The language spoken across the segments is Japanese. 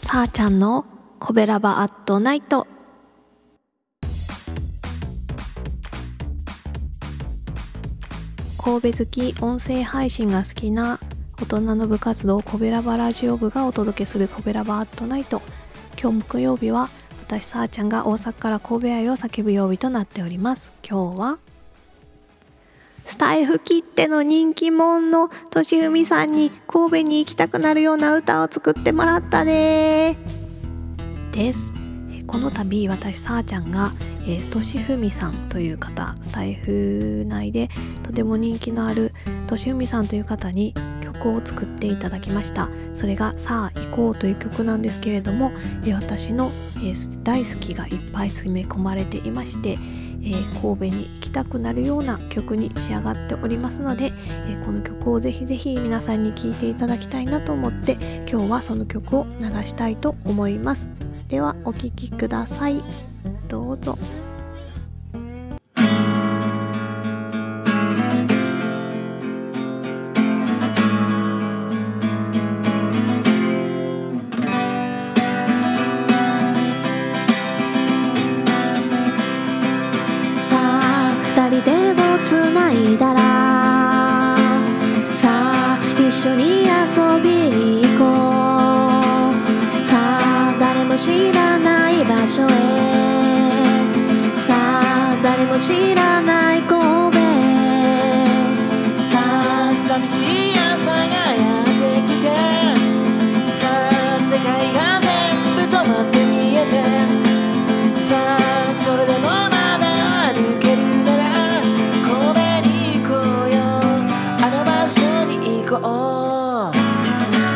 さあちゃんのコベラバアットナイト。神戸好き音声配信が好きな大人の部活動コベラバラジオ部がお届けするコベラバアットナイト。今日木曜日は私さあちゃんが大阪から神戸愛を叫ぶ曜日となっております。今日はスタイフ切手の人気者のとしふみさんに神戸に行きたくなるような歌を作ってもらったでです。この度私さあちゃんがえー、としふみさんという方スタイフ内でとても人気のあるとしふみさんという方に曲を作っていただきました。それが「さあ行こう」という曲なんですけれども、私の、大好きがいっぱい詰め込まれていましてえー、神戸に行きたくなるような曲に仕上がっておりますので、えー、この曲をぜひぜひ皆さんに聴いていただきたいなと思って今日はその曲を流したいと思いますではお聴きくださいどうぞ。繋いだらさあ一緒に遊びに行こうさあ誰も知らない場所へさあ誰も知らない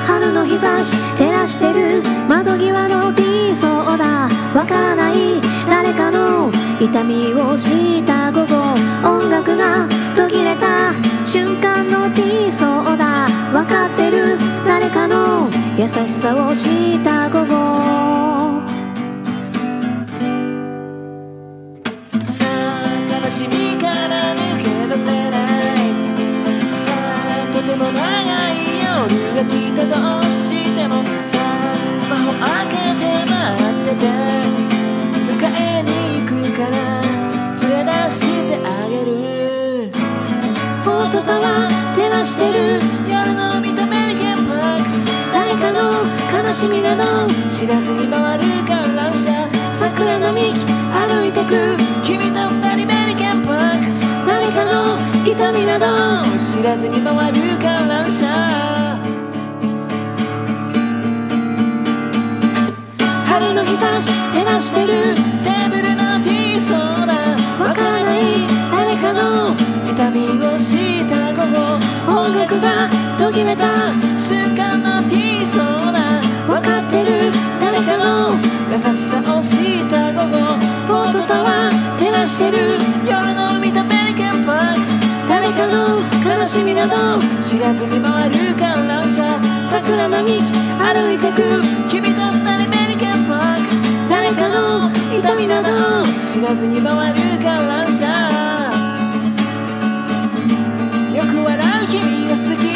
春の日差し照らしてる窓際のティーソーダ。わからない。誰かの痛みを知った午後音楽が途切れた瞬間のティーソーダ。分かってる。誰かの優しさを知った午後。悲しみなど知らずに回る観覧車。桜並木歩いてく君と二人メリケンパーク誰かの痛みなど知らずに回る観覧車。春の日差し照らしてるテーブルのティーソーダ。わからない誰かの痛みをした午後。音楽が途切れた。してる。夜の海とメリケンパーク。誰かの悲しみなど知らずに回る観覧車。桜並木歩いてく。君と二人メリケンパーク。誰かの痛みなど知らずに回る観覧車。よく笑う君が好き。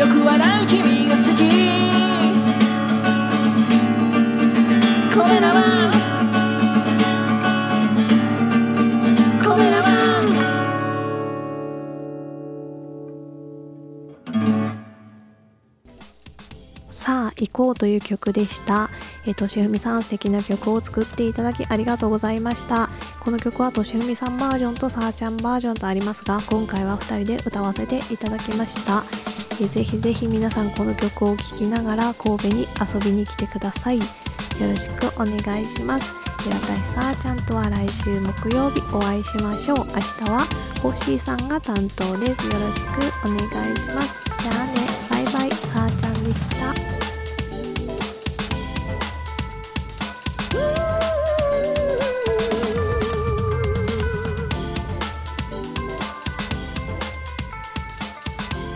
よく笑う君が好き。これらはさあ行こうという曲でした。えとしふみさん素敵な曲を作っていただきありがとうございました。この曲はとしふみさんバージョンとさあちゃんバージョンとありますが今回は2人で歌わせていただきました。えぜひぜひ皆さんこの曲を聴きながら神戸に遊びに来てください。よろしくお願いします。で私さあちゃんとは来週木曜日お会いしましょう。明日はホッシーさんが担当です。よろしくお願いします。じゃあね。バイバイさあちゃんでした。